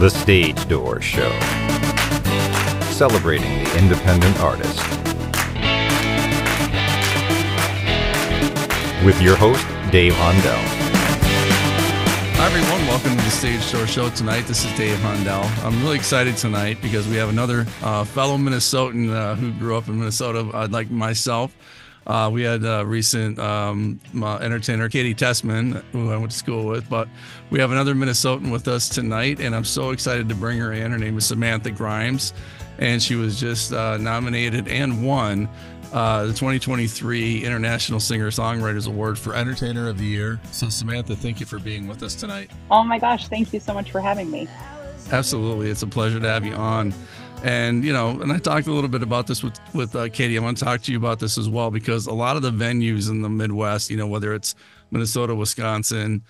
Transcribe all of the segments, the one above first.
The Stage Door Show. Celebrating the independent artist. With your host, Dave Hondell. Hi, everyone. Welcome to the Stage Door Show tonight. This is Dave Hondell. I'm really excited tonight because we have another uh, fellow Minnesotan uh, who grew up in Minnesota, uh, like myself. Uh, we had a recent um, uh, entertainer, Katie Tessman, who I went to school with, but we have another Minnesotan with us tonight, and I'm so excited to bring her in. Her name is Samantha Grimes, and she was just uh, nominated and won uh, the 2023 International Singer Songwriters Award for Entertainer of the Year. So, Samantha, thank you for being with us tonight. Oh my gosh, thank you so much for having me. Absolutely. It's a pleasure to have you on. And you know, and I talked a little bit about this with with uh, Katie. I want to talk to you about this as well because a lot of the venues in the Midwest, you know, whether it's Minnesota, Wisconsin,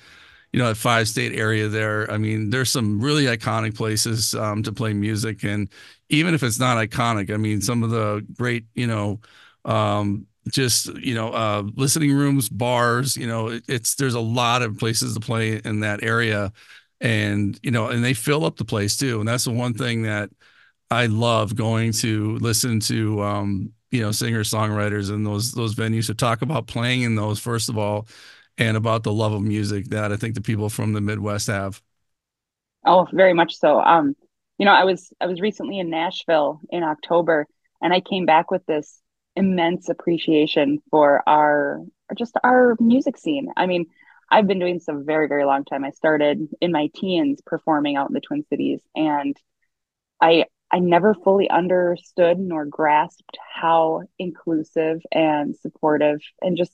you know, that five state area there. I mean, there's some really iconic places um, to play music, and even if it's not iconic, I mean, some of the great, you know, um, just you know, uh, listening rooms, bars. You know, it, it's there's a lot of places to play in that area, and you know, and they fill up the place too. And that's the one thing that I love going to listen to um, you know singer songwriters and those those venues to talk about playing in those first of all, and about the love of music that I think the people from the Midwest have. Oh, very much so. Um, you know, I was I was recently in Nashville in October, and I came back with this immense appreciation for our just our music scene. I mean, I've been doing this a very very long time. I started in my teens performing out in the Twin Cities, and I I never fully understood nor grasped how inclusive and supportive and just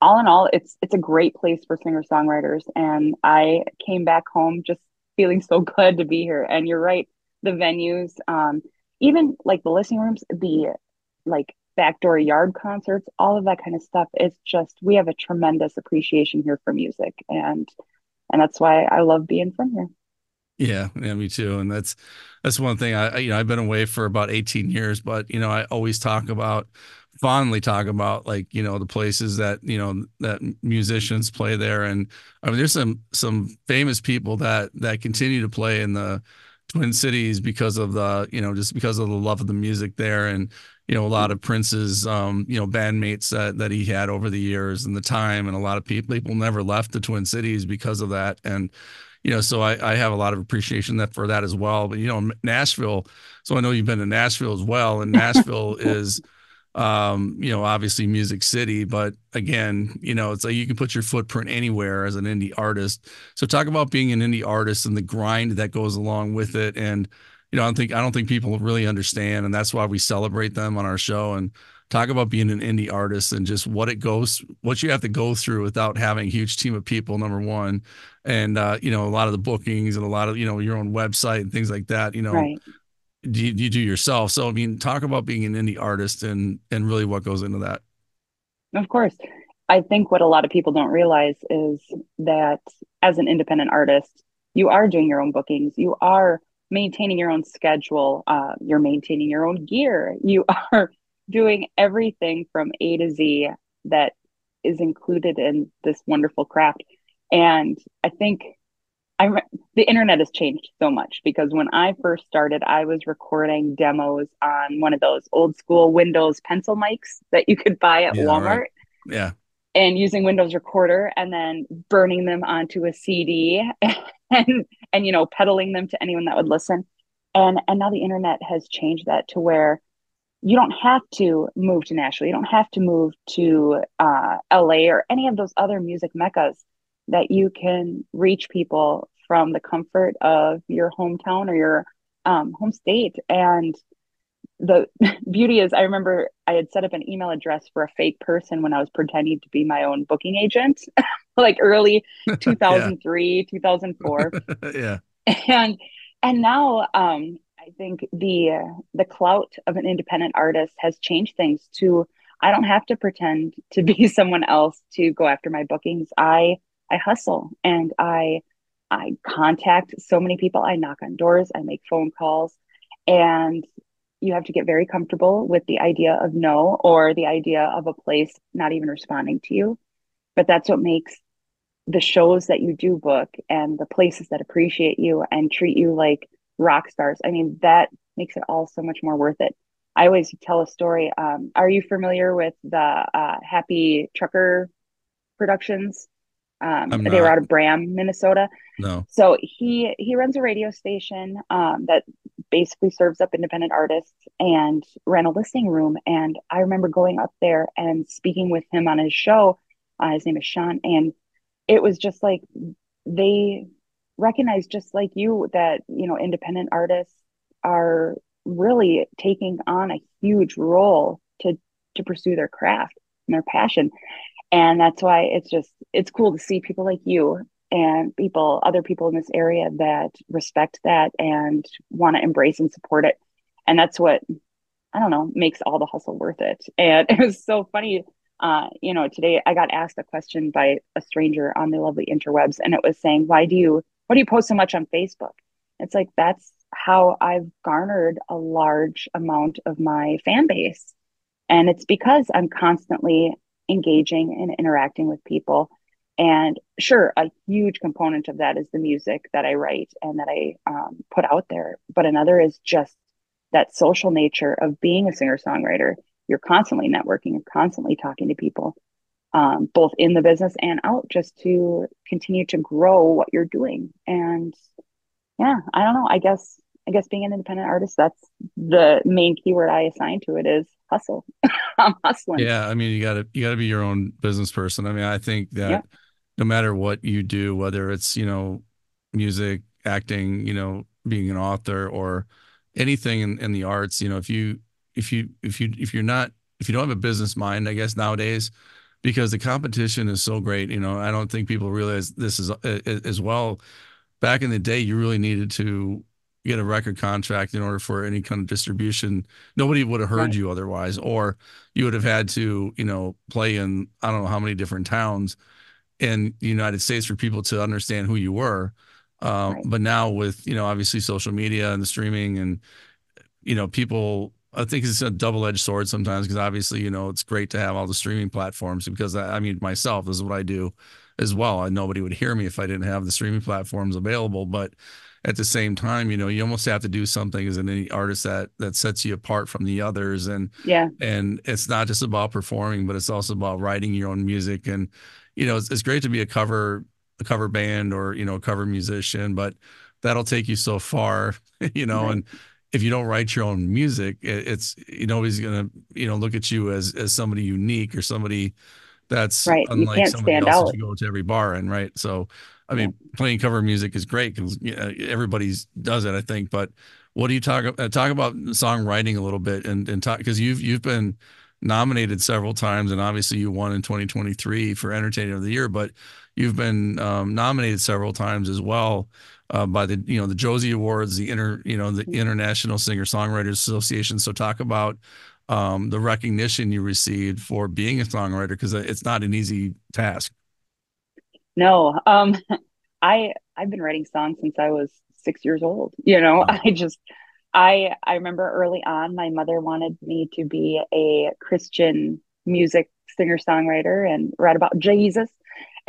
all in all it's it's a great place for singer songwriters and I came back home just feeling so glad to be here. And you're right the venues um even like the listening rooms the like backdoor yard concerts all of that kind of stuff it's just we have a tremendous appreciation here for music. And and that's why I love being from here yeah, yeah, me too. And that's that's one thing I you know I've been away for about 18 years, but you know I always talk about fondly talk about like you know the places that you know that musicians play there and i mean there's some some famous people that that continue to play in the twin cities because of the you know just because of the love of the music there and you know a lot of prince's um you know bandmates that that he had over the years and the time and a lot of people people never left the twin cities because of that and you know, so I, I have a lot of appreciation that for that as well. But you know, Nashville. So I know you've been to Nashville as well, and Nashville is, um, you know, obviously Music City. But again, you know, it's like you can put your footprint anywhere as an indie artist. So talk about being an indie artist and the grind that goes along with it, and you know, I don't think I don't think people really understand, and that's why we celebrate them on our show and talk about being an indie artist and just what it goes what you have to go through without having a huge team of people number one. And uh, you know a lot of the bookings and a lot of you know your own website and things like that you know right. do, you, do you do yourself. So i mean talk about being an indie artist and and really what goes into that. Of course. I think what a lot of people don't realize is that as an independent artist you are doing your own bookings. You are maintaining your own schedule. Uh, you're maintaining your own gear. You are doing everything from A to Z that is included in this wonderful craft. And I think I the internet has changed so much because when I first started, I was recording demos on one of those old school Windows pencil mics that you could buy at yeah, Walmart. Right. Yeah. And using Windows Recorder and then burning them onto a CD and and you know peddling them to anyone that would listen. And and now the internet has changed that to where you don't have to move to Nashville. You don't have to move to uh, LA or any of those other music meccas that you can reach people from the comfort of your hometown or your um, home state. And the beauty is, I remember I had set up an email address for a fake person when I was pretending to be my own booking agent, like early 2003, 2004. yeah. And and now um, I think the the clout of an independent artist has changed things to I don't have to pretend to be someone else to go after my bookings. I I hustle and I I contact so many people. I knock on doors, I make phone calls, and you have to get very comfortable with the idea of no or the idea of a place not even responding to you. But that's what makes the shows that you do book and the places that appreciate you and treat you like rock stars. I mean, that makes it all so much more worth it. I always tell a story. Um, are you familiar with the uh, Happy Trucker Productions? Um, they were out of Braham, Minnesota. No. So he he runs a radio station um, that basically serves up independent artists and ran a listening room. And I remember going up there and speaking with him on his show. Uh, his name is Sean, and it was just like they recognize just like you that you know independent artists are really taking on a huge role to to pursue their craft and their passion. And that's why it's just it's cool to see people like you and people other people in this area that respect that and want to embrace and support it. And that's what i don't know makes all the hustle worth it. And it was so funny uh, you know, today I got asked a question by a stranger on the lovely interwebs, and it was saying, "Why do you why do you post so much on Facebook?" It's like that's how I've garnered a large amount of my fan base, and it's because I'm constantly engaging and interacting with people. And sure, a huge component of that is the music that I write and that I um, put out there, but another is just that social nature of being a singer songwriter you're constantly networking, you're constantly talking to people, um, both in the business and out, just to continue to grow what you're doing. And yeah, I don't know. I guess I guess being an independent artist, that's the main keyword I assign to it is hustle. I'm hustling. Yeah, I mean, you gotta you gotta be your own business person. I mean, I think that yeah. no matter what you do, whether it's you know music, acting, you know, being an author, or anything in, in the arts, you know, if you if you if you if you're not if you don't have a business mind, I guess nowadays, because the competition is so great. You know, I don't think people realize this is as well. Back in the day, you really needed to get a record contract in order for any kind of distribution. Nobody would have heard right. you otherwise, or you would have had to, you know, play in I don't know how many different towns in the United States for people to understand who you were. Uh, right. But now with you know obviously social media and the streaming and you know people I think it's a double edged sword sometimes because obviously, you know, it's great to have all the streaming platforms because I, I, mean, myself, this is what I do as well. And nobody would hear me if I didn't have the streaming platforms available. But at the same time, you know, you almost have to do something as an artist that that sets you apart from the others. And yeah, and it's not just about performing, but it's also about writing your own music. And you know, it's, it's great to be a cover a cover band or you know a cover musician, but that'll take you so far, you know, right. and if you don't write your own music, it's you know he's gonna you know look at you as as somebody unique or somebody that's right. unlike somebody else out. that you go to every bar and right. So I mean, yeah. playing cover music is great because you know, everybody's does it, I think. But what do you talk uh, talk about songwriting a little bit and and talk because you've you've been nominated several times and obviously you won in 2023 for Entertainer of the Year, but you've been um, nominated several times as well uh, by the you know the Josie Awards, the inter you know the International Singer Songwriters Association. So talk about um, the recognition you received for being a songwriter because it's not an easy task. No, um, I I've been writing songs since I was six years old. You know, I just I I remember early on my mother wanted me to be a Christian music singer songwriter and write about Jesus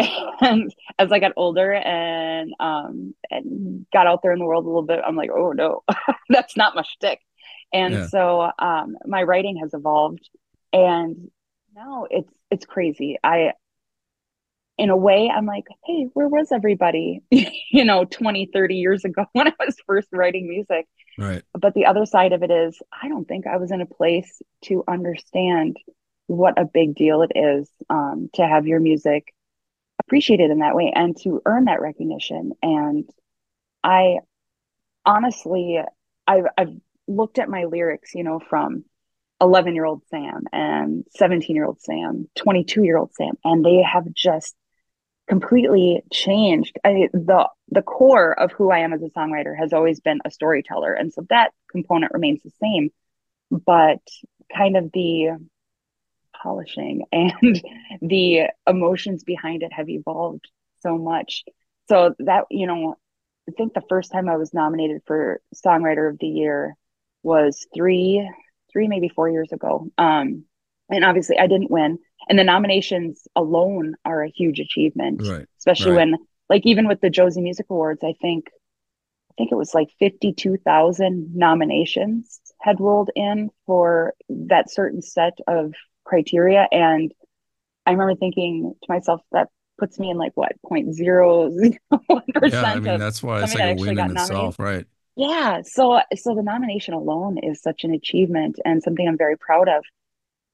and as I got older and um and got out there in the world a little bit, I'm like, oh no, that's not my shtick. And yeah. so um my writing has evolved and now it's it's crazy. I in a way I'm like, hey, where was everybody, you know, 20, 30 years ago when I was first writing music? Right. But the other side of it is I don't think I was in a place to understand what a big deal it is um, to have your music appreciated in that way and to earn that recognition. And I honestly, I've, I've looked at my lyrics, you know, from 11 year old Sam and 17 year old Sam, 22 year old Sam, and they have just completely changed. I, the the core of who I am as a songwriter has always been a storyteller, and so that component remains the same. But kind of the polishing and the emotions behind it have evolved so much so that you know i think the first time i was nominated for songwriter of the year was three three maybe four years ago um and obviously I didn't win. And the nominations alone are a huge achievement, Right. especially right. when, like, even with the Josie Music Awards, I think, I think it was like fifty-two thousand nominations had rolled in for that certain set of criteria, and I remember thinking to myself, that puts me in like what point zero zero one Yeah, I percent mean that's why it's like a win in itself, right? Yeah, so so the nomination alone is such an achievement and something I'm very proud of.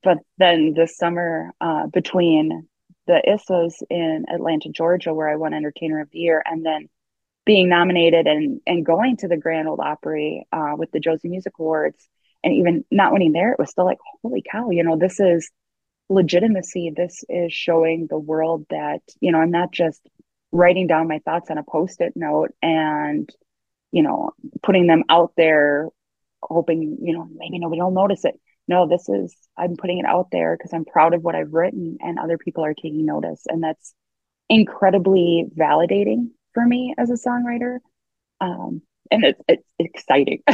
But then this summer, uh, between the ISSAs in Atlanta, Georgia, where I won Entertainer of the Year, and then being nominated and and going to the Grand Ole Opry uh, with the Josie Music Awards, and even not winning there, it was still like, holy cow, you know, this is legitimacy. This is showing the world that, you know, I'm not just writing down my thoughts on a post-it note and you know, putting them out there, hoping, you know, maybe nobody will notice it. No, this is, I'm putting it out there because I'm proud of what I've written and other people are taking notice. And that's incredibly validating for me as a songwriter. Um, and it's, it's exciting.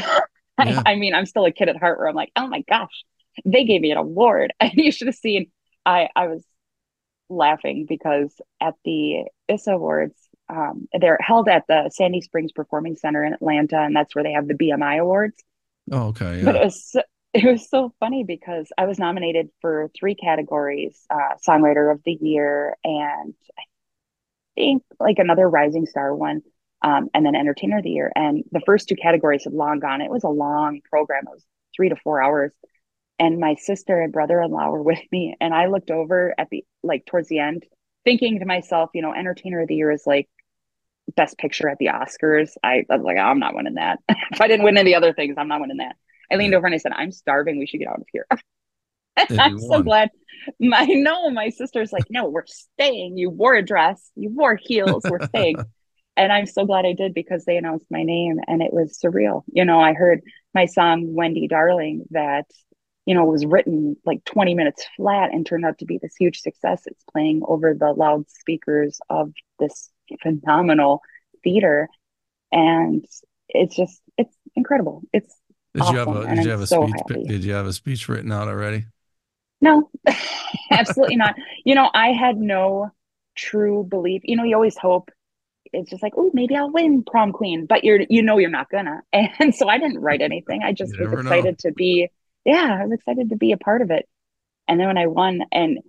Yeah. I, I mean, I'm still a kid at heart where I'm like, oh my gosh, they gave me an award. And you should have seen, I, I was laughing because at the ISSA Awards, um, they're held at the Sandy Springs Performing Center in Atlanta, and that's where they have the BMI Awards. Oh, okay. But it was it was so funny because I was nominated for three categories: uh, Songwriter of the Year, and I think like another Rising Star one, um, and then Entertainer of the Year. And the first two categories had long gone. It was a long program; it was three to four hours. And my sister and brother-in-law were with me, and I looked over at the like towards the end, thinking to myself, you know, Entertainer of the Year is like best picture at the Oscars. I, I was like, I'm not winning that. if I didn't win any other things, I'm not winning that. I leaned over and I said, I'm starving. We should get out of here. I'm so won. glad. My no, my sister's like, no, we're staying. You wore a dress, you wore heels, we're staying. and I'm so glad I did because they announced my name and it was surreal. You know, I heard my song Wendy Darling that, you know, was written like 20 minutes flat and turned out to be this huge success. It's playing over the loudspeakers of this phenomenal theater. And it's just it's incredible. It's Did you have a did you I'm have a so speech happy. did you have a speech written out already? No, absolutely not. You know, I had no true belief. You know, you always hope it's just like, oh, maybe I'll win prom queen, but you're you know you're not gonna. And so I didn't write anything. I just was never know. excited to be, yeah, I was excited to be a part of it. And then when I won, and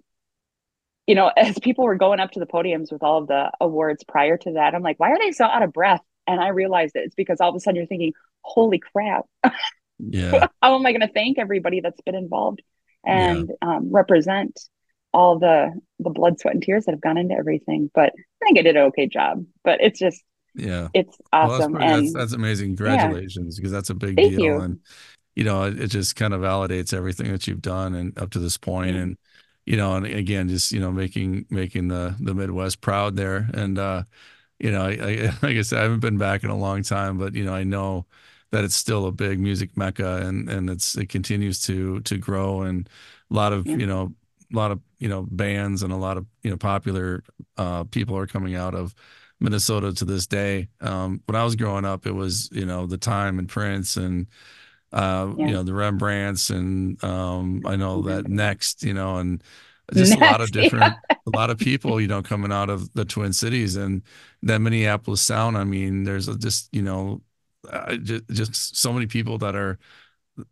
you know, as people were going up to the podiums with all of the awards prior to that, I'm like, why are they so out of breath? And I realized that it's because all of a sudden you're thinking, holy crap, Yeah. how am I going to thank everybody that's been involved and um, represent all the the blood, sweat, and tears that have gone into everything? But I think I did an okay job. But it's just Yeah. it's Well, that's, awesome, and that's that's amazing. Congratulations, because that's a big Thank deal, you. and you know it, it just kind of validates everything that you've done and up to this point, Yeah. and you know, and again, just you know, making making the the Midwest proud there, and uh, you know, I, I like I said, I haven't been back in a long time, but you know, I know that it's still a big music mecca, and and it's it continues to to grow, and a lot of Yeah. you know, a lot of you know bands and a lot of you know popular uh, people are coming out of Minnesota to this day. Um, when I was growing up, it was you know the Time and Prince and uh, Yeah. you know the Rembrandts and um, I know that Next, you know, and just a lot of Next, yeah. different, a lot of people, you know, coming out of the Twin Cities and that Minneapolis sound. I mean, there's a, just you know, uh, just, just so many people that are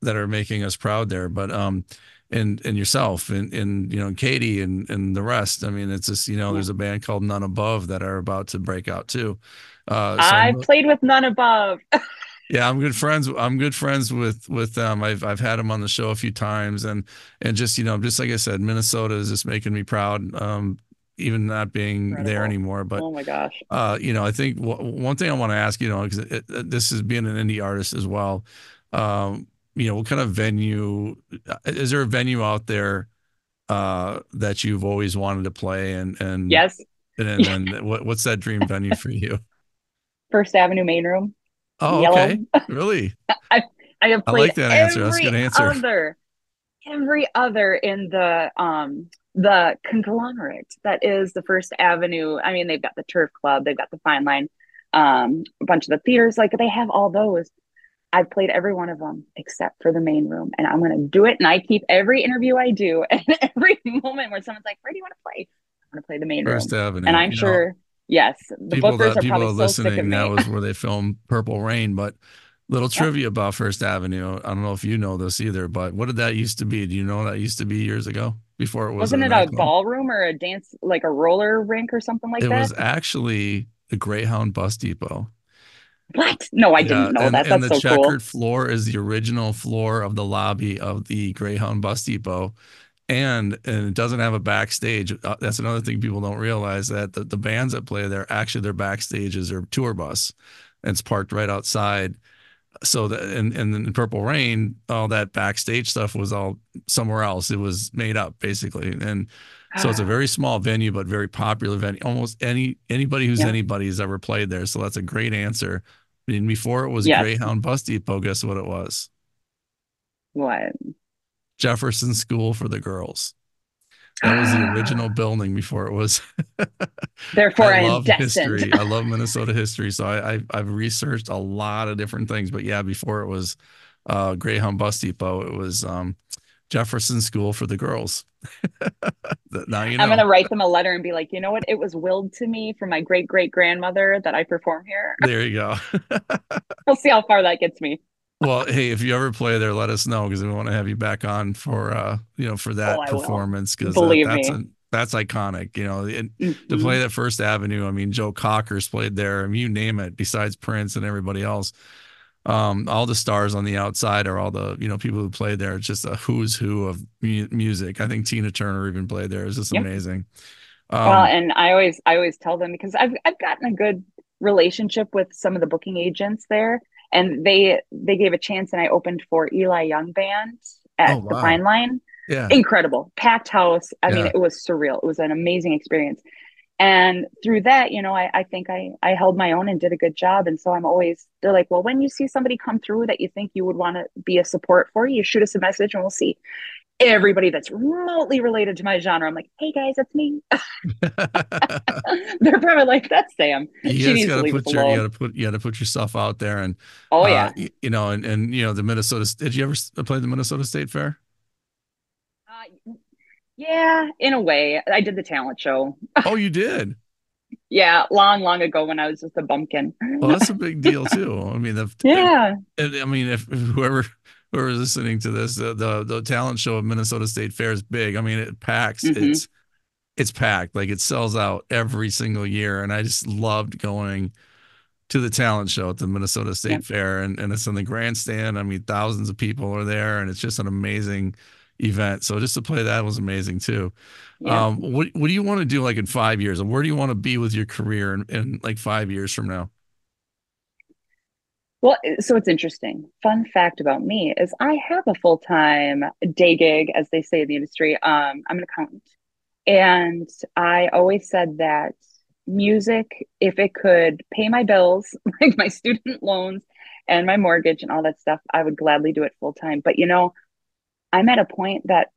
that are making us proud there. But um, and and yourself and and you know Katie and and the rest. I mean, it's just you know, Yeah. there's a band called None Above that are about to break out too. Uh, so I played with none above. yeah, I'm good friends. I'm good friends with with them. I've I've had them on the show a few times, and and just you know, just like I said, Minnesota is just making me proud. Um, even not being there anymore, but oh my gosh. uh, you know, I think w- one thing I want to ask, you know, because this is being an indie artist as well. Um, you know, what kind of venue is there a venue out there uh, that you've always wanted to play, and and Yes, and, and then what what's that dream venue for you? First Avenue main room. Oh, Yellow. okay, really? I I have I played like that answer. That's a every good answer. other, every other in the um the conglomerate that is the First Avenue. I mean, they've got the Turf Club, they've got the Fine Line, um, a bunch of the theaters. Like they have all those. I've played every one of them except for the main room, and I'm going to do it. And I keep every interview I do, and every moment where someone's like, "Where do you want to play?" I'm going to play the main First room, Avenue. and I'm you know, sure, yes, the people bookers that are people probably are so sick of listening, that was where they filmed Purple Rain. But little trivia about First Avenue. I don't know if you know this either, but what did that used to be? Do you know what that used to be years ago before it was? Wasn't it a nightclub? ballroom or a dance, like a roller rink or something like It that? It was actually the Greyhound Bus Depot. what? No, I Yeah, didn't know and, that. and That's the so cool. checkered floor is the original floor of the lobby of the Greyhound Bus Depot. And and it doesn't have a backstage. Uh, that's another thing people don't realize that the, the bands that play there actually their backstage is their tour bus, and it's parked right outside. So that and and in Purple Rain, all that backstage stuff was all somewhere else. It was made up basically, and so it's a very small venue, but very popular venue. Almost any anybody who's Yeah. anybody has ever played there. So that's a great answer. I mean, before it was Yes. Greyhound Bus Depot, guess what it was? what? Jefferson School for the Girls. That was the original building before it was. Therefore, I, I love history. I love Minnesota history, so I, I I've researched a lot of different things. But yeah, before it was uh, Greyhound Bus Depot, it was um, Jefferson School for the Girls. Now you know. I'm gonna write them a letter and be like, you know what? It was willed to me from my great great grandmother that I perform here. There you go. We'll see how far that gets me. Well, hey, if you ever play there, let us know because we want to have you back on for uh, you know, for that Oh, performance because Believe that's me. a, that's iconic. You know, and to Mhm. play that First Avenue, I mean, Joe Cockers played there. I mean, you name it. Besides Prince and everybody else, um, all the stars on the outside are all the you know people who played there. It's just a who's who of mu- music. I think Tina Turner even played there. It's just Yep. amazing. Um, well, and I always I always tell them because I've I've gotten a good relationship with some of the booking agents there, and they they gave a chance, and I opened for Eli Young Band at Oh, the wow. Fine Line. yeah, incredible. Packed house. I mean it was surreal. It was an amazing experience. And through that you know I, I think I, I held my own and did a good job. And so i'm always they're like well when you see somebody come through that you think you would want to be a support for you shoot us a message and we'll see everybody that's remotely related to my genre i'm like hey guys that's me they're probably like that's sam you she gotta put your you gotta put you gotta put yourself out there and oh uh, yeah y- you know and and you know the Minnesota. Did you ever play the Minnesota State Fair? uh, yeah in a way i did the talent show Oh, you did. yeah long long ago when i was just a bumpkin Well, that's a big deal too. I mean, the, yeah I mean, if, if whoever whoever's listening to this, the, the the talent show of Minnesota State Fair is big. I mean, it packs. Mhm. It's it's packed. Like it sells out every single year, and I just loved going to the talent show at the Minnesota State Yeah. Fair, and and it's in the grandstand. I mean, thousands of people are there, and it's just an amazing event. So just to play that was amazing too. yeah Um, what what do you want to do like in five years, and where do you want to be with your career in, in like five years from now? Well, so it's interesting. Fun fact about me is I have a full-time day gig, as they say in the industry. Um, I'm an accountant. And I always said that music, if it could pay my bills, like my student loans and my mortgage and all that stuff, I would gladly do it full time. But you know, I'm at a point that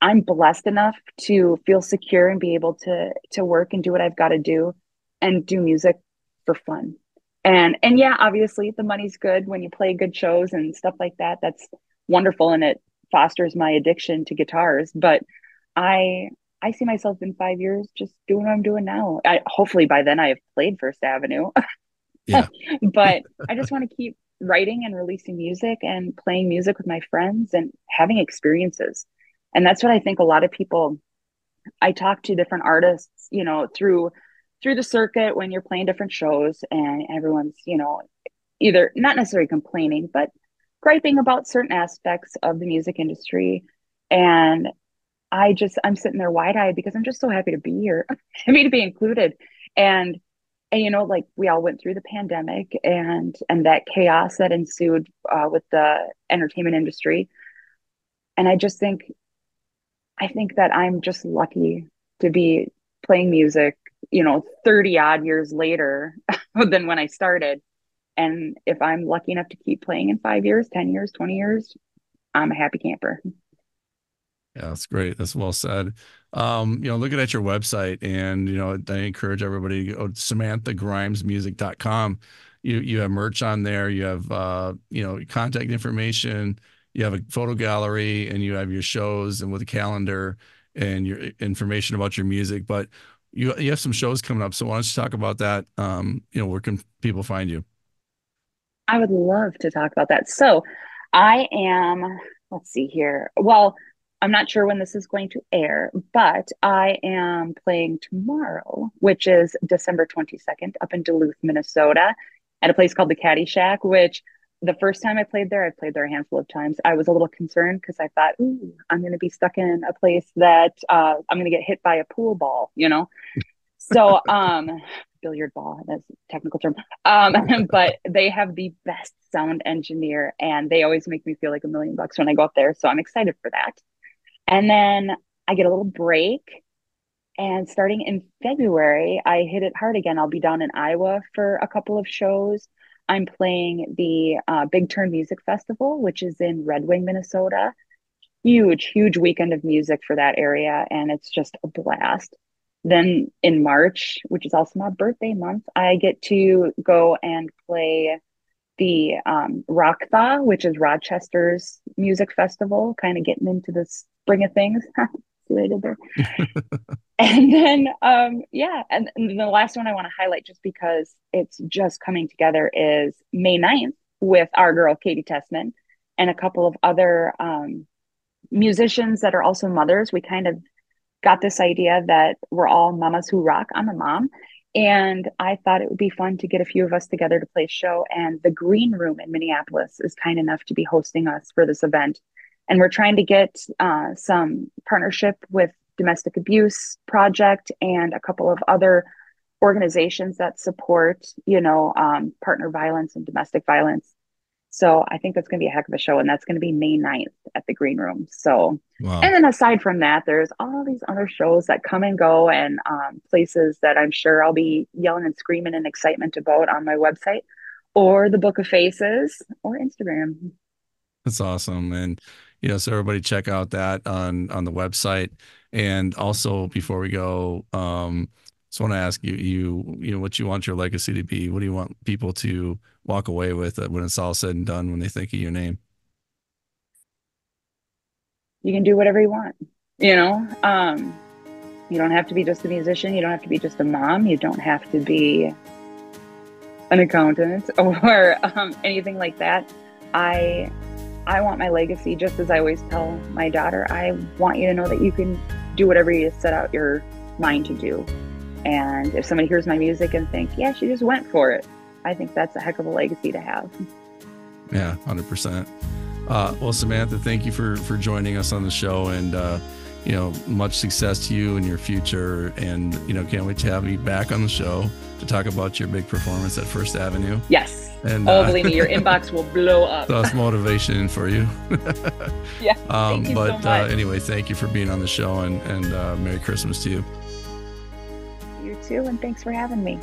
I'm blessed enough to feel secure and be able to to work and do what I've got to do and do music for fun. And and yeah, obviously the money's good when you play good shows and stuff like that. That's wonderful and it fosters my addiction to guitars. But I I see myself in five years just doing what I'm doing now. I hopefully by then I have played First Avenue. Yeah. but I just want to keep writing and releasing music and playing music with my friends and having experiences. And that's what I think a lot of people I talk to different artists, you know, through through the circuit when you're playing different shows and everyone's, you know, either not necessarily complaining, but griping about certain aspects of the music industry. And I just I'm sitting there wide-eyed because I'm just so happy to be here, happy to be included. And and you know, like we all went through the pandemic and and that chaos that ensued uh, with the entertainment industry. And I just think I think that I'm just lucky to be playing music, you know, 30 odd years later than when I started. And if I'm lucky enough to keep playing in five years, 10 years, 20 years, I'm a happy camper. Yeah, that's great. That's well said. Um, you know, looking at your website and, you know, I encourage everybody to go to samanthagrimesmusic.com. You, you have merch on there. You have, uh, you know, contact information. You have a photo gallery and you have your shows and with a calendar and your information about your music. But you, you have some shows coming up. So why don't you talk about that? Um, you know, where can people find you? I would love to talk about that. So I am, let's see here. Well, I'm not sure when this is going to air, but I am playing tomorrow, which is December 22nd, up in Duluth, Minnesota, at a place called the Caddy Shack, which the first time I played there, I played there a handful of times. I was a little concerned because I thought, ooh, I'm going to be stuck in a place that uh, I'm going to get hit by a pool ball, you know? So, um, billiard ball, that's a technical term. Um, but they have the best sound engineer and they always make me feel like a million bucks when I go up there. So I'm excited for that. And then I get a little break. And starting in February, I hit it hard again. I'll be down in Iowa for a couple of shows. I'm playing the uh, Big Turn Music Festival, which is in Red Wing, Minnesota. Huge, huge weekend of music for that area. And it's just a blast. Then in March, which is also my birthday month, I get to go and play the um, Rock Thaw, which is Rochester's music festival, kind of getting into the spring of things. See what I did there. and then, um, yeah, and, and the last one I want to highlight, just because it's just coming together, is May 9th with our girl Katie Tessman and a couple of other um, musicians that are also mothers. We kind of got this idea that we're all mamas who rock. I'm a mom. And I thought it would be fun to get a few of us together to play a show. And the Green Room in Minneapolis is kind enough to be hosting us for this event. And we're trying to get uh, some partnership with Domestic Abuse Project and a couple of other organizations that support, you know, um, partner violence and domestic violence. So I think that's going to be a heck of a show, and that's going to be May 9th at the Green Room. So, wow. and then aside from that, there's all these other shows that come and go, and um, places that I'm sure I'll be yelling and screaming in excitement about on my website, or the Book of Faces, or Instagram. That's awesome, and you know, so everybody check out that on on the website, and also before we go, um, just want to ask you, you, you know, what you want your legacy to be. What do you want people to walk away with when it's all said and done when they think of your name? You can do whatever you want. You know, um, you don't have to be just a musician. You don't have to be just a mom. You don't have to be an accountant or um, anything like that. I I want my legacy, just as I always tell my daughter, I want you to know that you can do whatever you set out your mind to do. And if somebody hears my music and think, yeah, she just went for it, I think that's a heck of a legacy to have. Yeah, hundred uh, percent. Well, Samantha, thank you for for joining us on the show, and uh, you know, much success to you in your future. And you know, can't wait to have you back on the show to talk about your big performance at First Avenue. Yes. And oh, uh, believe me, your inbox will blow up. That's motivation for you. yeah. Um, you but so uh, anyway, thank you for being on the show, and and uh, Merry Christmas to you. You too, and thanks for having me.